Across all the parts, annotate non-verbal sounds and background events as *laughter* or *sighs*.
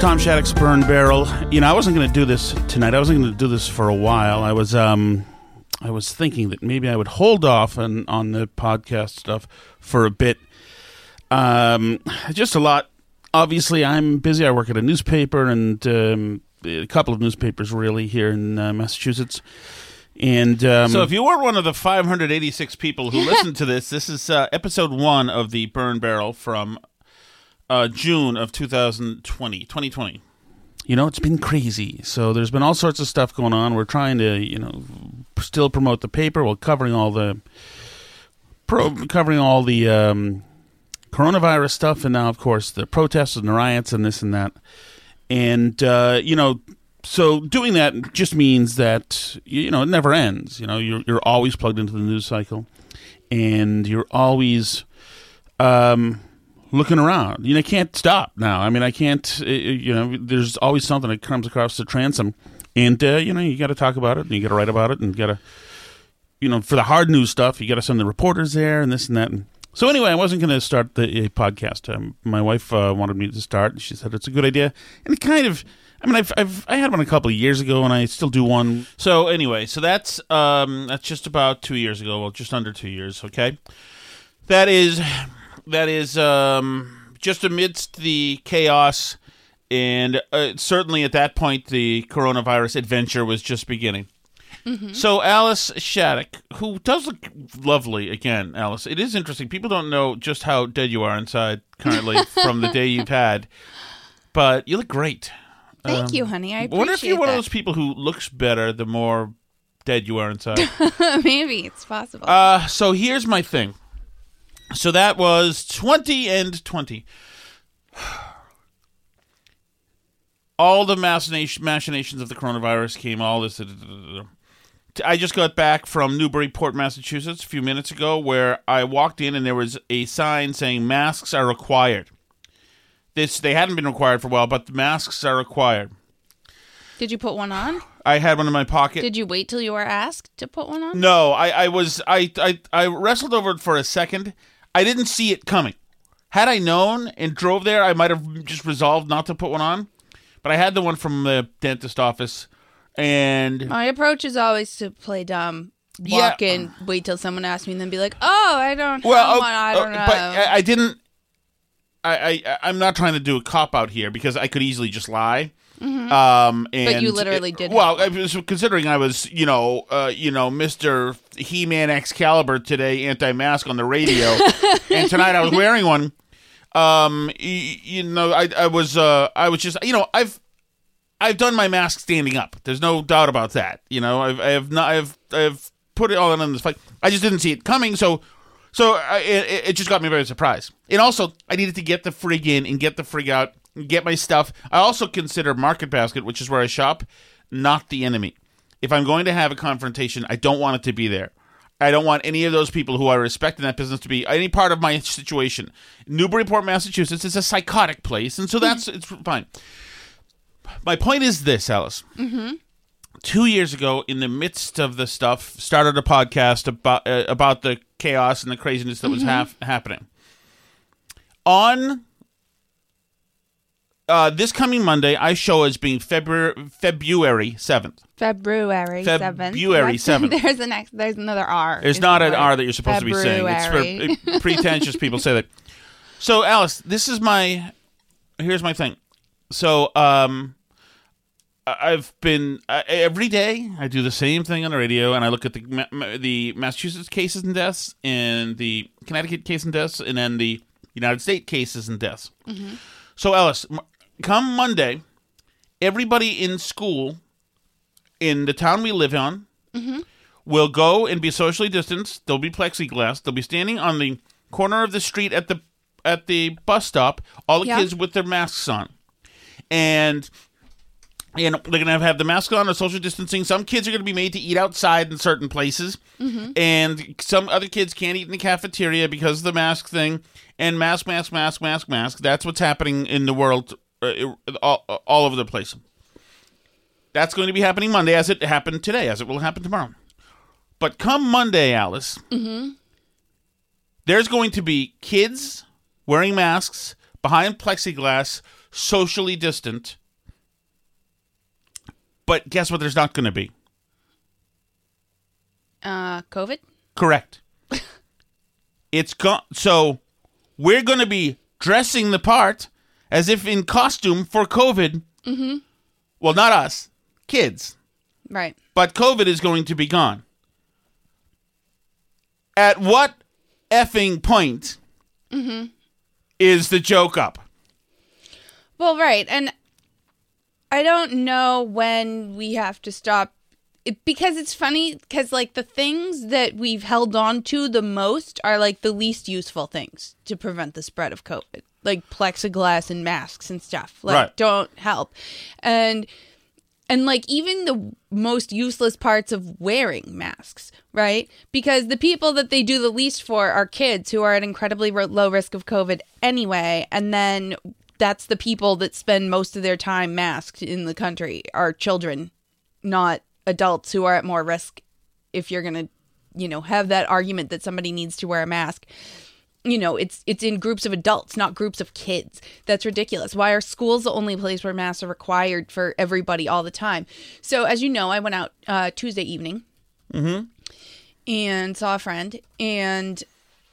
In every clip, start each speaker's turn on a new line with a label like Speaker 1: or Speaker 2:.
Speaker 1: Tom Shattuck's Burn Barrel. You know, I wasn't going to do this tonight. I wasn't going to do this for a while. I was, um, I was thinking that maybe I would hold off on on the podcast stuff for a bit. Um, just a lot. Obviously, I'm busy. I work at a newspaper and um, a couple of newspapers, really, here in uh, Massachusetts. And um,
Speaker 2: So, if you weren't one of the 586 people who listened to this, this is uh, episode one of the Burn Barrel from uh, June of 2020. 2020.
Speaker 1: you know, it's been crazy. So there's been all sorts of stuff going on. We're trying to, you know, still promote the paper while covering all the pro, covering all the um, coronavirus stuff, and now, of course, the protests and the riots and this and that. And uh, you know, so doing that just means that you know it never ends. You know, you're you're always plugged into the news cycle, and you're always. Um, looking around. You know, I can't stop now. I mean, I can't. uh, You know, there's always something that comes across the transom, and uh, you know, you got to talk about it, and you got to write about it, and you got to, you know, for the hard news stuff, you got to send the reporters there, and this and that. And so anyway, I wasn't going to start the a podcast. Um, my wife uh, wanted me to start, and she said it's a good idea, and it kind of. I mean, I've, I've I had one a couple of years ago, and I still do one.
Speaker 2: So, anyway, so that's um, that's just about two years ago. Well, just under two years. Okay, that is that is um, just amidst the chaos, and uh, certainly at that point, the coronavirus adventure was just beginning. So Alice Shattuck, who does look lovely again, Alice. It is interesting. People don't know just how dead you are inside currently *laughs* from the day you've had, but you look great.
Speaker 3: Thank you, honey. I
Speaker 2: wonder if you're
Speaker 3: appreciate
Speaker 2: one of those people who looks better the more dead you are inside. *laughs*
Speaker 3: Maybe it's possible.
Speaker 2: Uh, so here's my thing. So that was 20 and 20. *sighs* All the machinations of the coronavirus came, all this. I just got back from Newburyport, Massachusetts, a few minutes ago, where I walked in and there was a sign saying masks are required. This They hadn't been required for a while, but the masks are required.
Speaker 3: Did you put one on?
Speaker 2: I had one in my pocket.
Speaker 3: Did you wait till you were asked to put one on?
Speaker 2: No, I, I was I, I I wrestled over it for a second. I didn't see it coming. Had I known and drove there, I might have just resolved not to put one on. But I had the one from the dentist office, and
Speaker 3: My approach is always to play dumb.
Speaker 2: Yeah.
Speaker 3: Walk in, wait till someone asks me, and then be like, "Oh, I don't
Speaker 2: well,
Speaker 3: have one. I
Speaker 2: uh,
Speaker 3: don't know."
Speaker 2: but I, I didn't. I, I I'm not trying to do a cop out here because I could easily just lie. Um, and
Speaker 3: you literally did
Speaker 2: Well, I was considering I was, you know, uh, you know, Mister He Man Excalibur today, anti-mask on the radio, *laughs* and tonight I was wearing one. Um, you know, I I was uh I was just you know I've I've done my mask standing up. There's no doubt about that. You know, I've I have not I've I've put it all in this fight. I just didn't see it coming, so so I, it, it just got me very surprised. And also, I needed to get the frig in and get the frig out, get my stuff. I also consider Market Basket, which is where I shop, not the enemy. If I'm going to have a confrontation, I don't want it to be there. I don't want any of those people who I respect in that business to be any part of my situation. Newburyport, Massachusetts is a psychotic place, and so that's it's fine. My point is this, Alice. Mm-hmm. Two years ago, in the midst of the stuff, started a podcast about uh, about the chaos and the craziness that was hap- happening. On uh, this coming Monday, I show as being February February seventh.
Speaker 3: February seventh.
Speaker 2: February 7th. *laughs*
Speaker 3: There's an ex- There's another R.
Speaker 2: There's not an. R that you're supposed to be saying. It's for pretentious people say that. So, Alice, this is my. Here's my thing. So, um, I've been uh, every day. I do the same thing on the radio, and I look at the Ma- the Massachusetts cases and deaths, and the Connecticut case and deaths, and then the United States cases and deaths. So, Alice, come Monday, everybody in school in the town we live on will go and be socially distanced. There'll be plexiglass. They'll be standing on the corner of the street at the at the bus stop. All the
Speaker 3: Yeah.
Speaker 2: kids with their masks on, and and they're gonna have, have the mask on, the social distancing. Some kids are gonna be made to eat outside in certain places, and some other kids can't eat in the cafeteria because of the mask thing. And mask, mask, mask, mask, mask. That's what's happening in the world, Uh, uh, all, uh, all over the place. That's going to be happening Monday, as it happened today, as it will happen tomorrow. But come Monday, Alice, there's going to be kids wearing masks behind plexiglass, socially distant. But guess what? There's not going to be.
Speaker 3: Uh, COVID.
Speaker 2: Correct. *laughs* it's gone. So we're going to be dressing the part as if in costume for COVID. Mm-hmm. Well, not us, kids.
Speaker 3: Right.
Speaker 2: but COVID is going to be gone. At what effing point is the joke up?
Speaker 3: Well, right. And I don't know when we have to stop it, because it's funny because like the things that we've held on to the most are like the least useful things to prevent the spread of COVID, like plexiglass and masks and stuff. Like
Speaker 2: Right.
Speaker 3: don't help. And and like even the most useless parts of wearing masks, right? Because the people that they do the least for are kids who are at incredibly low risk of COVID anyway, and then that's the people that spend most of their time masked in the country are children, not adults who are at more risk if you're going to, you know, have that argument that somebody needs to wear a mask you know it's it's in groups of adults not groups of kids. That's ridiculous. Why are schools the only place where masks are required for everybody all the time? So as you know i went out uh, tuesday evening mm-hmm. and saw a friend and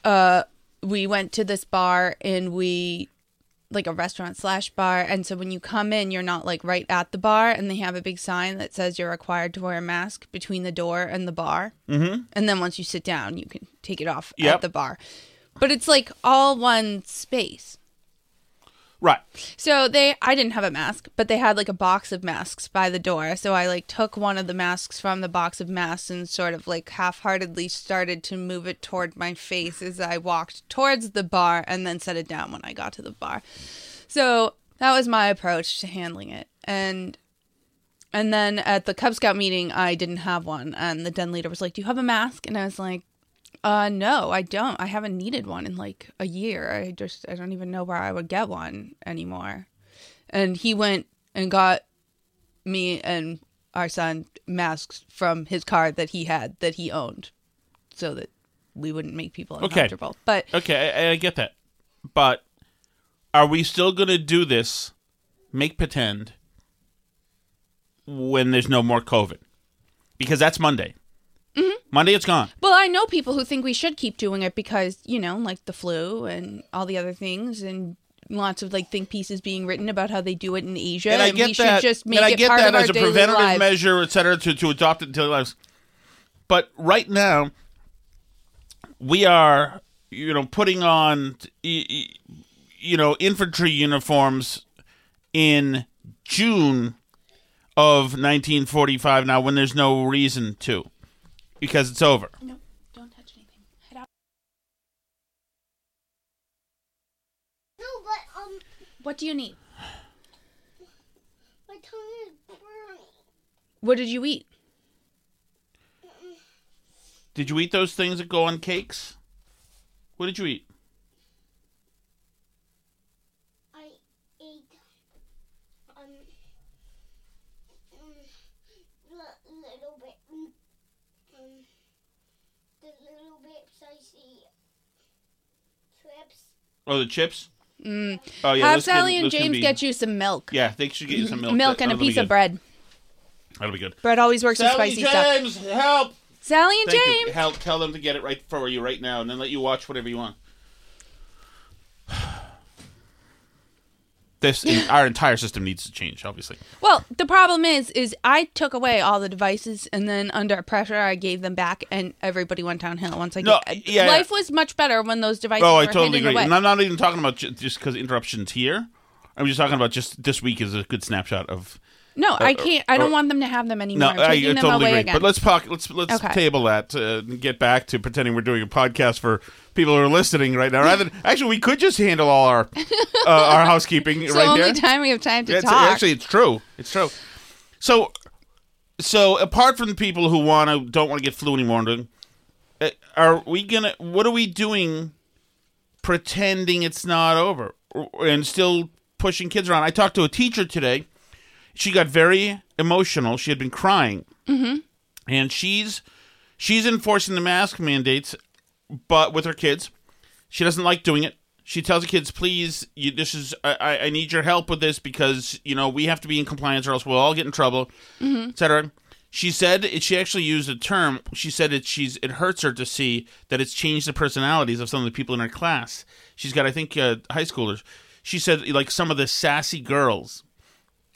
Speaker 3: uh we went to this bar and we like a restaurant slash bar and so when you come in you're not like right at the bar and they have a big sign that says you're required to wear a mask between the door and the bar mm-hmm. and then once you sit down you can take it off
Speaker 2: Yep.
Speaker 3: at the bar but it's like all one space
Speaker 2: Right.
Speaker 3: so they I didn't have a mask, but they had like a box of masks by the door. So I like took one of the masks from the box of masks and sort of like half-heartedly started to move it toward my face as I walked towards the bar and then set it down when I got to the bar. So that was my approach to handling it. And and then at the Cub Scout meeting, I didn't have one, and the den leader was like, "Do you have a mask?" And I was like, "Uh, no, I don't. I haven't needed one in like a year. I just I don't even know where I would get one anymore." And he went and got me and our son masks from his car that he had that he owned, so that we wouldn't make people
Speaker 2: Okay.
Speaker 3: uncomfortable. But
Speaker 2: Okay, I, I get that. But are we still going to do this, make pretend, when there's no more COVID? Because that's Monday.
Speaker 3: Mm-hmm.
Speaker 2: Monday, it's gone.
Speaker 3: Well, I know people who think we should keep doing it because, you know, like the flu and all the other things and lots of like think pieces being written about how they do it in Asia
Speaker 2: and I
Speaker 3: and
Speaker 2: get
Speaker 3: we
Speaker 2: that.
Speaker 3: should just make
Speaker 2: and I
Speaker 3: it
Speaker 2: get
Speaker 3: part
Speaker 2: that
Speaker 3: of our
Speaker 2: as a
Speaker 3: daily
Speaker 2: preventative
Speaker 3: lives.
Speaker 2: measure, et cetera, to, to adopt it into daily lives. But right now, we are, you know, putting on, you know, infantry uniforms in June of 1945 now when there's no reason to because it's over.
Speaker 3: No, don't touch anything. Head out.
Speaker 4: No, but um,
Speaker 3: What do you need?
Speaker 4: my tongue is burning.
Speaker 3: What did you eat?
Speaker 2: Did you eat those things that go on cakes? What did you eat?
Speaker 4: I ate um mm, li- little bit mm, um the little bits I see trips.
Speaker 2: Oh, the chips.
Speaker 3: Mm.
Speaker 2: Oh yeah.
Speaker 3: Have
Speaker 2: those can-
Speaker 3: Sally and James
Speaker 2: be-
Speaker 3: get you some milk.
Speaker 2: Yeah, they should get you some milk.
Speaker 3: Milk
Speaker 2: That-
Speaker 3: and a piece of bread.
Speaker 2: That'll be good.
Speaker 3: Bread always works with
Speaker 2: Sally
Speaker 3: spicy stuff.
Speaker 2: James, help!
Speaker 3: Sally and
Speaker 2: Thank
Speaker 3: James.
Speaker 2: you. Help! Tell them to get it right for you right now, and then let you watch whatever you want. This our entire system needs to change, obviously.
Speaker 3: Well, the problem is, is I took away all the devices, and then under pressure, I gave them back, and everybody went downhill. Once I
Speaker 2: No,
Speaker 3: get, uh,
Speaker 2: yeah.
Speaker 3: life was much better when those devices
Speaker 2: Oh,
Speaker 3: were
Speaker 2: i totally agree
Speaker 3: away.
Speaker 2: and i'm not even talking about just because interruptions here. I'm just talking about just this week is a good snapshot of.
Speaker 3: No, I can't. I don't
Speaker 2: or-
Speaker 3: want them to have them anymore.
Speaker 2: No,
Speaker 3: I'm
Speaker 2: I, I
Speaker 3: taking them
Speaker 2: totally
Speaker 3: away
Speaker 2: agree.
Speaker 3: again.
Speaker 2: But let's talk. Let's let's
Speaker 3: Okay.
Speaker 2: table that uh, and get back to pretending we're doing a podcast for people who are listening right now. Rather, than, *laughs* actually, we could just handle all our uh, our housekeeping *laughs*
Speaker 3: it's
Speaker 2: right
Speaker 3: the only
Speaker 2: there.
Speaker 3: time we have time to
Speaker 2: it's-
Speaker 3: talk.
Speaker 2: Actually, it's true. It's true. So, so apart from the people who want to don't want to get flu anymore, uh, are we gonna? What are we doing? Pretending it's not over and still pushing kids around. I talked to a teacher today. She got very emotional. She had been crying, mm-hmm. and she's she's enforcing the mask mandates, but with her kids, she doesn't like doing it. She tells the kids, "Please, you, this is I, I- need your help with this because you know we have to be in compliance or else we'll all get in trouble, etc." She said it, she actually used a term. She said it she's it hurts her to see that it's changed the personalities of some of the people in her class. She's got I think uh, high schoolers. She said like some of the sassy girls,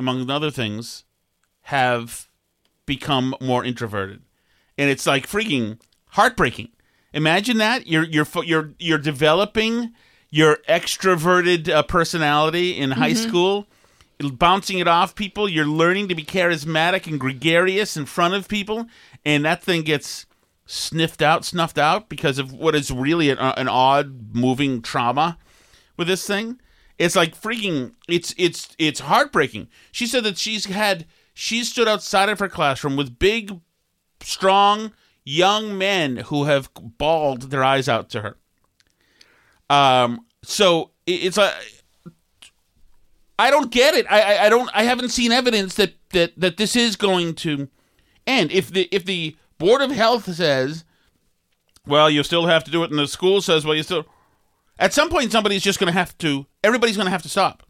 Speaker 2: among other things, have become more introverted, and it's like freaking heartbreaking. Imagine that you're you're you're you're developing your extroverted uh, personality in high school, bouncing it off people. You're learning to be charismatic and gregarious in front of people, and that thing gets sniffed out, snuffed out because of what is really an, uh, an odd, moving trauma with this thing. It's like freaking. It's it's it's heartbreaking. She said that she's had she stood outside of her classroom with big, strong young men who have bawled their eyes out to her. Um. So it- it's a. I don't get it. I, I I don't. I haven't seen evidence that that that this is going to end. If the if the board of health says, well, you still have to do it, and the school says, well, you still. At some point, somebody's just going to have to. Everybody's going to have to stop.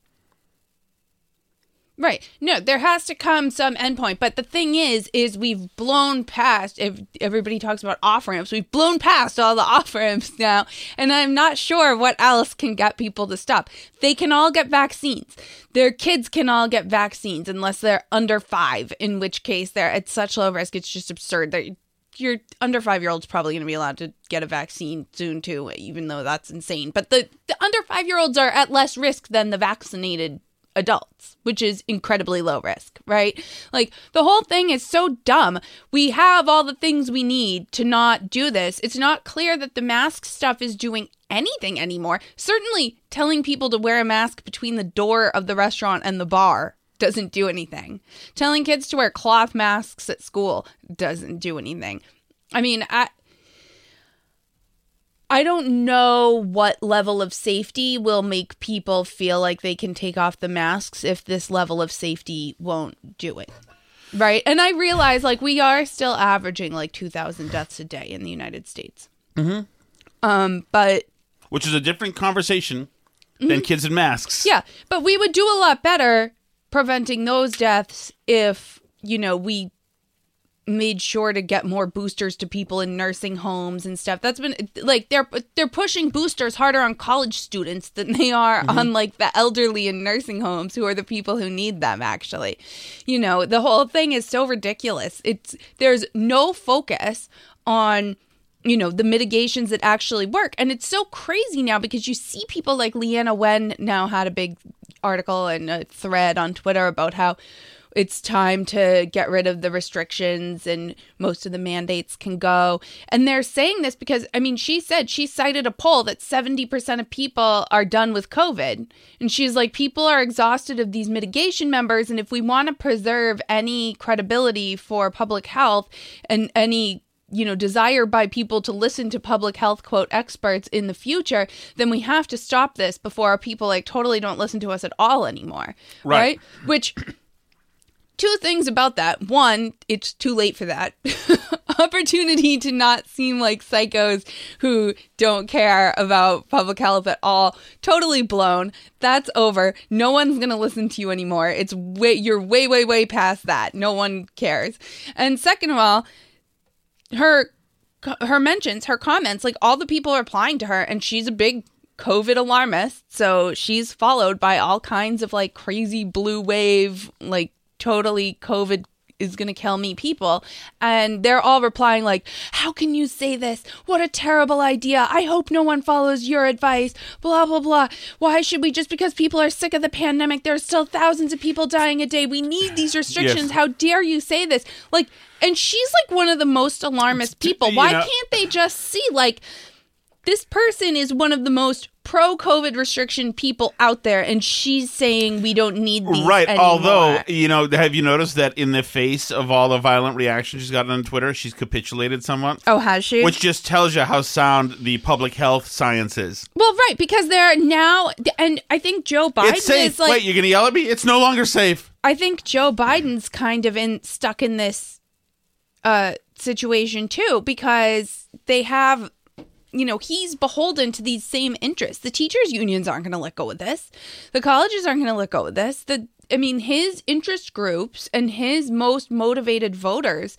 Speaker 3: Right. No, there has to come some endpoint. But the thing is, is we've blown past. If everybody talks about off ramps, we've blown past all the *laughs* off ramps now, and I'm not sure what else can get people to stop. They can all get vaccines. Their kids can all get vaccines unless they're under five, in which case they're at such low risk. It's just absurd. They're, your under five year old's probably going to be allowed to get a vaccine soon too, even though that's insane. But the, the under five year olds are at less risk than the vaccinated adults, which is incredibly low risk, right? Like the whole thing is so dumb. We have all the things we need to not do this. It's not clear that the mask stuff is doing anything anymore. Certainly, telling people to wear a mask between the door of the restaurant and the bar doesn't do anything. Telling kids to wear cloth masks at school doesn't do anything. I mean, I I don't know what level of safety will make people feel like they can take off the masks if this level of safety won't do it. Right? And I realize like we are still averaging like 2000 deaths a day in the United States. Mhm. Um but
Speaker 2: which is a different conversation than kids in masks.
Speaker 3: yeah, but we would do a lot better preventing those deaths if, you know, we made sure to get more boosters to people in nursing homes and stuff. That's been like they're they're pushing boosters harder on college students than they are mm-hmm. on like the elderly in nursing homes who are the people who need them actually. You know, the whole thing is so ridiculous. It's there's no focus on you know the mitigations that actually work and it's so crazy now because you see people like leana wen now had a big article and a thread on twitter about how it's time to get rid of the restrictions and most of the mandates can go. And they're saying this because, I mean, she said she cited a poll that 70% of people are done with COVID. And she's like, people are exhausted of these mitigation members. And if we want to preserve any credibility for public health and any you know desire by people to listen to public health quote experts in the future then we have to stop this before our people like totally don't listen to us at all anymore
Speaker 2: Right.
Speaker 3: right, which *clears throat* two things about that. One it's too late for that. *laughs* Opportunity to not seem like psychos who don't care about public health at all. Totally blown. That's over. No one's going to listen to you anymore. It's way you're way way way past that. No one cares. And second of all her her mentions, her comments, like all the people are applying to her, and she's a big COVID alarmist. So she's followed by all kinds of like crazy blue wave, like totally COVID is going to kill me people. And they're all replying, like, How can you say this? What a terrible idea. I hope no one follows your advice. Blah, blah, blah. Why should we? Just because people are sick of the pandemic, there's still thousands of people dying a day. We need these restrictions.
Speaker 2: Yes.
Speaker 3: How dare you say this? Like, and she's like one of the most alarmist uh, people.
Speaker 2: you
Speaker 3: Why
Speaker 2: know-
Speaker 3: can't they just see, like, this person is one of the most pro COVID restriction people out there, and she's saying we don't need these
Speaker 2: Right.
Speaker 3: anymore.
Speaker 2: Although, you know, have you noticed that in the face of all the violent reactions she's gotten on Twitter, she's capitulated somewhat?
Speaker 3: oh, has she?
Speaker 2: Which just tells you how sound the public health science is.
Speaker 3: well, right, because they're now, and I think Joe Biden
Speaker 2: it's safe.
Speaker 3: is like,
Speaker 2: Wait, you're going to yell at me? It's no longer safe.
Speaker 3: I think Joe Biden's kind of in stuck in this uh situation too because they have you know he's beholden to these same interests the teachers unions aren't going to let go of this the colleges aren't going to let go of this the i mean his interest groups and his most motivated voters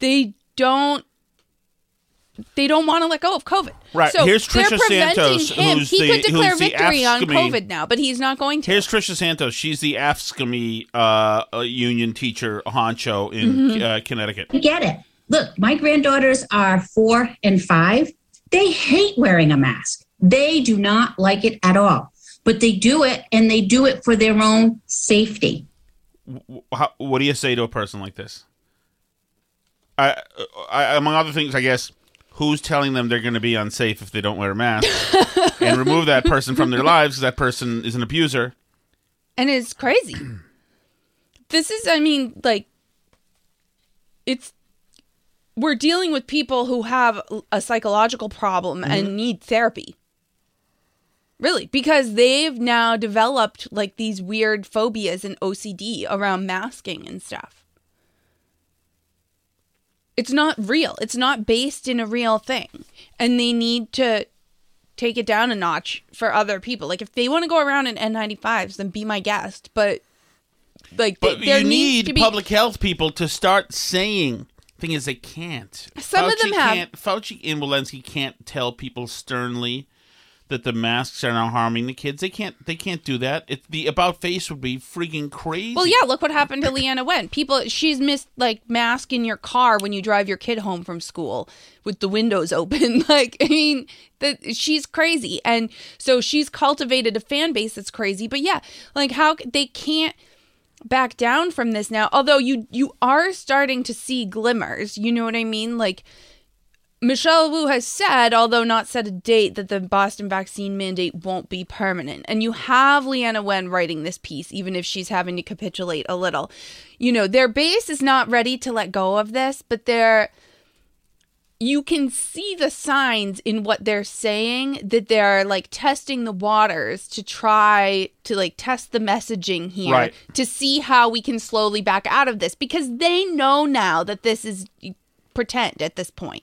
Speaker 3: they don't they don't want to let go of COVID.
Speaker 2: Right.
Speaker 3: So
Speaker 2: Here's
Speaker 3: they're
Speaker 2: Trisha
Speaker 3: preventing
Speaker 2: Santos,
Speaker 3: him.
Speaker 2: who's
Speaker 3: he
Speaker 2: the-
Speaker 3: could declare
Speaker 2: who's the
Speaker 3: victory on COVID now, but he's not going to.
Speaker 2: Here's Trisha Santos. She's the AFSCME uh, uh, union teacher honcho in
Speaker 3: Mm-hmm.
Speaker 2: uh, Connecticut.
Speaker 5: I get it. Look, my granddaughters are four and five. They hate wearing a mask. They do not like it at all. But they do it and they do it for their own safety.
Speaker 2: How, what do you say to a person like this? I, I, among other things, I guess, who's telling them they're going to be unsafe if they don't wear a mask? *laughs* and remove that person from their lives because that person is an abuser.
Speaker 3: and it's crazy. this is, I mean, like, it's we're dealing with people who have a psychological problem and mm-hmm. need therapy. Really, because they've now developed like these weird phobias and OCD around masking and stuff. It's not real. It's not based in a real thing. And they need to take it down a notch for other people. Like if they want to go around in N95s, then be my guest. But like
Speaker 2: But
Speaker 3: th- there
Speaker 2: you need
Speaker 3: be
Speaker 2: public health people to start saying. Thing is, they can't.
Speaker 3: Some of them have-
Speaker 2: Can't, Fauci and Walensky can't tell people sternly that the masks are now harming the kids. They can't. They can't do that. It, the about face would be freaking crazy.
Speaker 3: Well, yeah, look what happened to Leana Wen. People, she's missed like mask in your car when you drive your kid home from school with the windows open. *laughs* Like, I mean, that she's crazy, and so she's cultivated a fan base that's crazy. But yeah, like how they can't back down from this now. Although you you are starting to see glimmers. You know what I mean? Like. Michelle Wu has said, although not set a date, that the Boston vaccine mandate won't be permanent. And you have Leana Wen writing this piece, even if she's having to capitulate a little. You know, their base is not ready to let go of this, but they're. You can see the signs in what they're saying that they're like testing the waters to try to like test the messaging here
Speaker 2: Right.
Speaker 3: to see how we can slowly back out of this because they know now that this is pretend at this point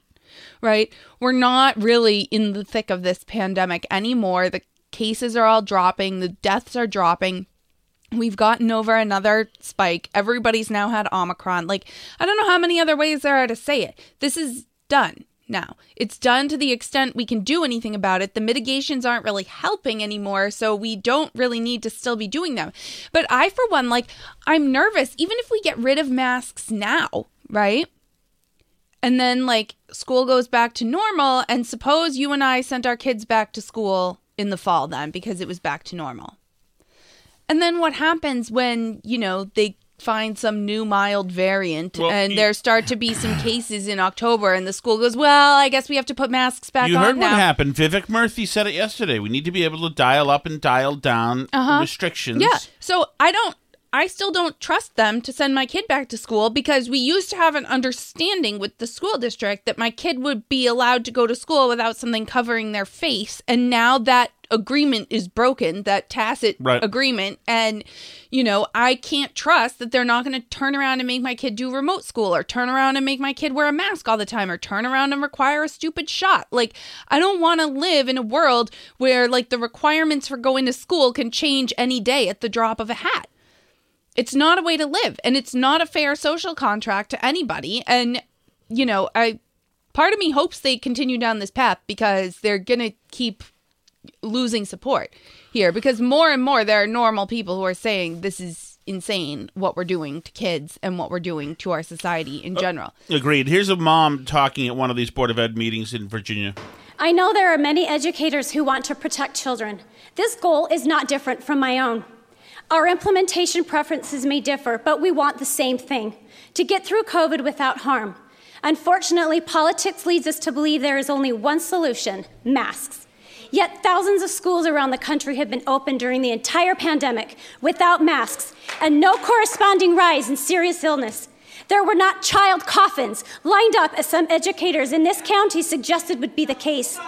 Speaker 3: right? We're not really in the thick of this pandemic anymore. The cases are all dropping, the deaths are dropping. We've gotten over another spike. Everybody's now had Omicron. Like, I don't know how many other ways there are to say it. This is done now. It's done to the extent we can do anything about it. The mitigations aren't really helping anymore, so we don't really need to still be doing them. But I, for one, like, I'm nervous, even if we get rid of masks now, right? and then like school goes back to normal and suppose you and I sent our kids back to school in the fall then because it was back to normal. And then what happens when, you know, they find some new mild variant
Speaker 2: Well,
Speaker 3: and
Speaker 2: you-
Speaker 3: there start to be some *clears throat* cases in October and the school goes, "Well, I guess we have to put masks back
Speaker 2: You
Speaker 3: on
Speaker 2: heard
Speaker 3: now."
Speaker 2: what happened. Vivek Murthy said it yesterday. We need to be able to dial up and dial down restrictions.
Speaker 3: Uh-huh. Yeah. So I don't I still don't trust them to send my kid back to school because we used to have an understanding with the school district that my kid would be allowed to go to school without something covering their face. And now that agreement is broken, that tacit
Speaker 2: Right.
Speaker 3: agreement. And, you know, I can't trust that they're not going to turn around and make my kid do remote school or turn around and make my kid wear a mask all the time or turn around and require a stupid shot. Like, I don't want to live in a world where, like, the requirements for going to school can change any day at the drop of a hat. It's not a way to live and it's not a fair social contract to anybody. And, you know, I part of me hopes they continue down this path because they're going to keep losing support here because more and more there are normal people who are saying this is insane what we're doing to kids and what we're doing to our society in uh, general.
Speaker 2: Agreed. Here's a mom talking at one of these Board of Ed meetings in Virginia.
Speaker 6: I know there are many educators who want to protect children. This goal is not different from my own. Our implementation preferences may differ, but we want the same thing to get through COVID without harm. Unfortunately, politics leads us to believe there is only one solution masks. Yet thousands of schools around the country have been open during the entire pandemic without masks and no corresponding rise in serious illness. There were not child coffins lined up as some educators in this county suggested would be the case.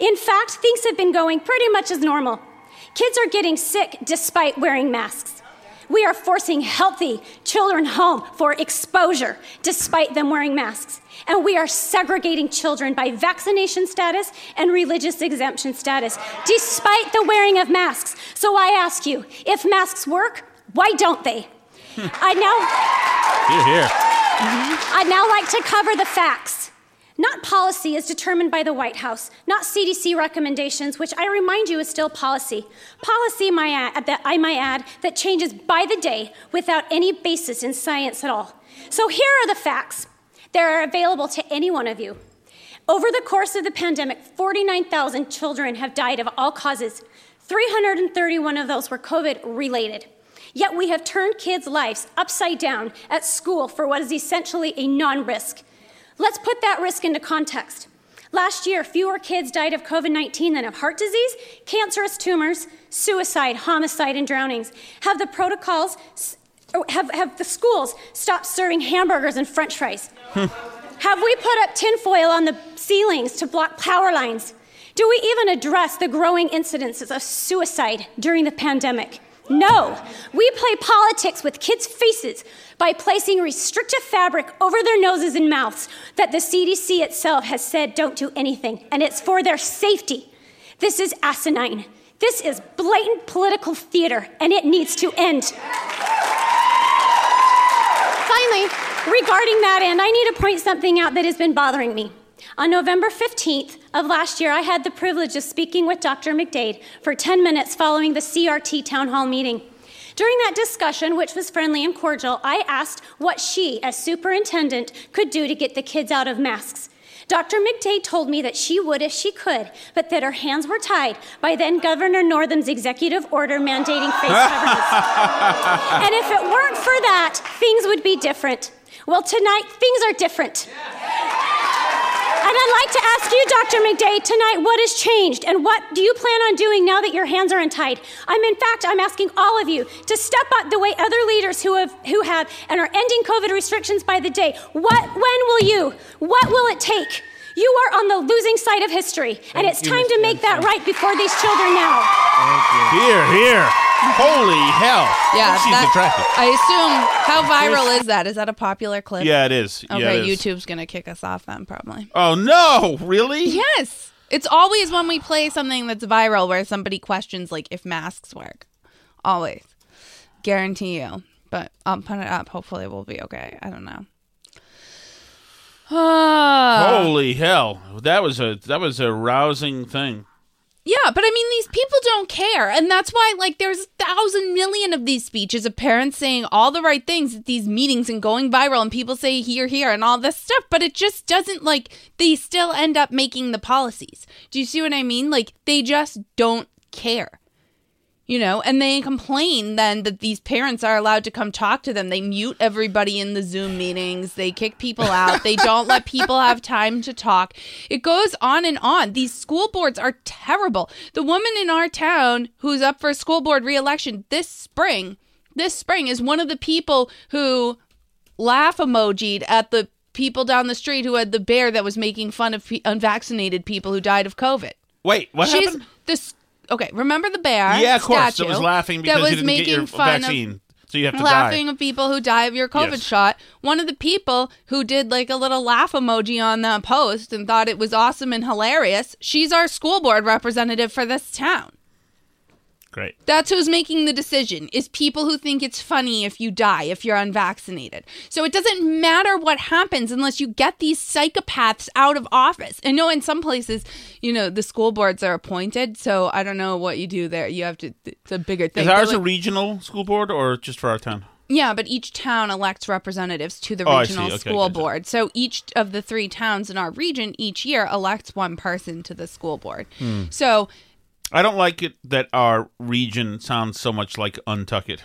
Speaker 6: In fact, things have been going pretty much as normal. Kids are getting sick despite wearing masks. We are forcing healthy children home for exposure despite them wearing masks. And we are segregating children by vaccination status and religious exemption status despite the wearing of masks. So I ask you if masks work, why don't they? Hmm. I now.
Speaker 2: Here, here.
Speaker 6: I'd now like to cover the facts. Not policy is determined by the White House, not CDC recommendations, which I remind you is still policy. Policy, my ad, uh, that I might add, that changes by the day without any basis in science at all. So here are the facts. They are available to any one of you. Over the course of the pandemic, 49,000 children have died of all causes. 331 of those were COVID related. Yet we have turned kids' lives upside down at school for what is essentially a non risk. Let's put that risk into context. Last year, fewer kids died of COVID 19 than of heart disease, cancerous tumors, suicide, homicide, and drownings. Have the protocols, have, have the schools stopped serving hamburgers and french fries? *laughs* have we put up tinfoil on the ceilings to block power lines? Do we even address the growing incidences of suicide during the pandemic? No. We play politics with kids' faces by placing restrictive fabric over their noses and mouths that the CDC itself has said don't do anything, and it's for their safety. This is asinine. This is blatant political theater, and it needs to end. Finally, regarding that end, I need to point something out that has been bothering me. On November 15th of last year, I had the privilege of speaking with Dr. McDade for 10 minutes following the CRT town hall meeting. During that discussion, which was friendly and cordial, I asked what she, as superintendent, could do to get the kids out of masks. Dr. McDade told me that she would if she could, but that her hands were tied by then Governor Northam's executive order mandating face *laughs* coverings. and if it weren't for that, things would be different. Well, tonight, things are different. And I'd like to ask you, Dr. McDade, tonight, what has changed and what do you plan on doing now that your hands are untied? I'm, in fact, I'm asking all of you to step up the way other leaders who have, who have and are ending COVID restrictions by the day. What, when will you? What will it take? You are on the losing side of history, and it's
Speaker 2: you,
Speaker 6: time
Speaker 2: Ms.
Speaker 6: to make that right before these children now.
Speaker 2: Here, here. Holy hell.
Speaker 3: Yeah,
Speaker 2: She's
Speaker 3: that-
Speaker 2: attractive.
Speaker 3: I assume how viral is that? Is that a popular clip?
Speaker 2: Yeah, it is.
Speaker 3: Okay,
Speaker 2: yeah, it is.
Speaker 3: YouTube's gonna kick us off then probably.
Speaker 2: Oh, no. Really?
Speaker 3: Yes. It's always when we play something that's viral where somebody questions like if masks work. Always. Guarantee you. But I'll put it up. Hopefully we'll be okay. I don't know. Ah.
Speaker 2: Holy hell. That was a that was a rousing thing.
Speaker 3: Yeah, but I mean, these people don't care. And that's why, like, there's a thousand million of these speeches of parents saying all the right things at these meetings and going viral, and people say here, here, and all this stuff. But it just doesn't, like, they still end up making the policies. Do you see what I mean? Like, they just don't care. You know, and they complain then that these parents are allowed to come talk to them. They mute everybody in the Zoom meetings. They kick people out. They don't let people have time to talk. It goes on and on. These school boards are terrible. The woman in our town who's up for school board reelection this spring, this spring is one of the people who laugh emojied at the people down the street who had the bear that was making fun of unvaccinated people who died of COVID.
Speaker 2: Wait, what
Speaker 3: She's
Speaker 2: happened?
Speaker 3: this. Okay, remember the bear?
Speaker 2: Yeah, of course.
Speaker 3: statue
Speaker 2: It was laughing because
Speaker 3: that was
Speaker 2: you didn't
Speaker 3: making
Speaker 2: get your
Speaker 3: fun
Speaker 2: vaccine, so you have
Speaker 3: Of,
Speaker 2: to
Speaker 3: laughing
Speaker 2: die.
Speaker 3: of people who die of your COVID
Speaker 2: Yes.
Speaker 3: shot. One of the people who did like a little laugh emoji on that post and thought it was awesome and hilarious. She's our school board representative for this town.
Speaker 2: Great.
Speaker 3: That's who's making the decision is people who think it's funny if you die if you're unvaccinated. So it doesn't matter what happens unless you get these psychopaths out of office. And no, in some places, you know, the school boards are appointed, so I don't know what you do there. You have to it's a bigger thing.
Speaker 2: Is ours
Speaker 3: They're
Speaker 2: a regional school board or just for our town?
Speaker 3: yeah, but each town elects representatives to the
Speaker 2: Oh,
Speaker 3: regional
Speaker 2: Okay,
Speaker 3: school board. So each of the three towns in our region each year elects one person to the school board.
Speaker 2: Hmm.
Speaker 3: So
Speaker 2: I don't like it that our region sounds so much like Untuckit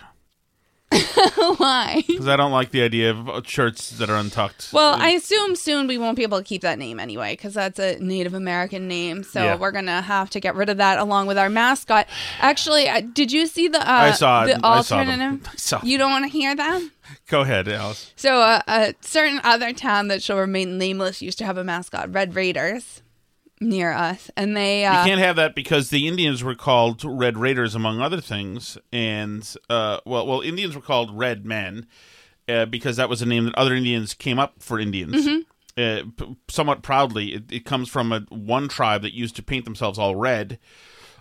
Speaker 2: *laughs*
Speaker 3: why?
Speaker 2: because I don't like the idea of uh, shirts that are untucked.
Speaker 3: Well, I assume soon we won't be able to keep that name anyway because that's a Native American name. So
Speaker 2: Yeah.
Speaker 3: we're gonna have to get rid of that along with our mascot. Actually, uh, did you see the? Uh,
Speaker 2: I saw it.
Speaker 3: the *laughs*
Speaker 2: I saw them.
Speaker 3: alternative.
Speaker 2: Saw
Speaker 3: You don't want to hear them.
Speaker 2: Go ahead, Alice.
Speaker 3: So uh, a certain other town that shall remain nameless used to have a mascot, Red Raiders, near us, and they. Uh,
Speaker 2: you can't have that because the Indians were called Red Raiders, among other things, and uh, well, well, Indians were called Red Men uh, because that was a name that other Indians came up for Indians.
Speaker 3: Mm-hmm.
Speaker 2: Uh, p- somewhat proudly, it, it comes from a one tribe that used to paint themselves all red.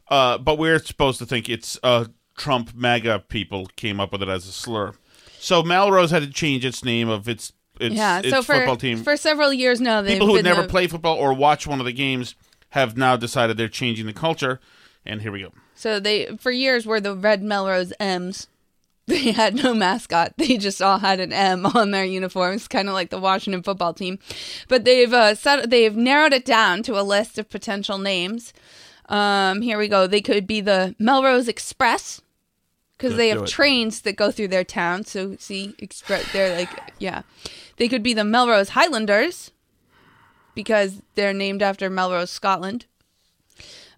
Speaker 2: Uh, but we're supposed to think it's uh, Trump MAGA people came up with it as a slur. So Melrose had to change its name of its its,
Speaker 3: yeah.
Speaker 2: its
Speaker 3: So for
Speaker 2: football team.
Speaker 3: for several years now,
Speaker 2: People who never
Speaker 3: the-
Speaker 2: played football or watched one of the games have now decided they're changing the culture. And here we go.
Speaker 3: So they for years were the Red Melrose M's. *laughs* They had no mascot. They just all had an M on their uniforms, kind of like the Washington football team. But they've uh, set, they've narrowed it down to a list of potential names. Um, here we go. They could be the Melrose Express because they have trains that go through their town. So see, express they're like yeah. They could be the Melrose Highlanders because they're named after Melrose, Scotland.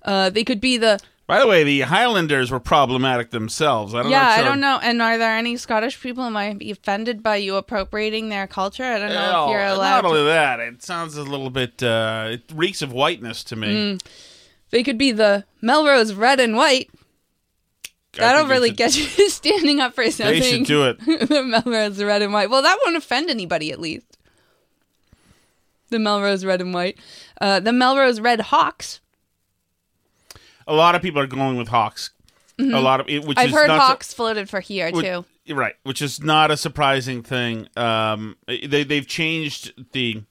Speaker 3: Uh, they could be the
Speaker 2: By the way, the Highlanders were problematic themselves. I don't
Speaker 3: yeah,
Speaker 2: know.
Speaker 3: I don't know. And are there any Scottish people who might be offended by you appropriating their culture? I don't know if you're allowed.
Speaker 2: not only
Speaker 3: To.
Speaker 2: that, it sounds a little bit. Uh, it reeks of whiteness to me.
Speaker 3: They could be the Melrose Red and White.
Speaker 2: I
Speaker 3: That'll really
Speaker 2: should-
Speaker 3: get *laughs* you standing up for something.
Speaker 2: They should do it. *laughs*
Speaker 3: the Melrose Red and White. Well, that won't offend anybody, at least. The Melrose Red and White. Uh, the Melrose Red Hawks.
Speaker 2: A lot of people are going with Hawks. A lot of it, which
Speaker 3: Mm-hmm. I've
Speaker 2: is
Speaker 3: heard Hawks floated for here,
Speaker 2: Which-
Speaker 3: too.
Speaker 2: Right, which is not a surprising thing. Um, they they've changed the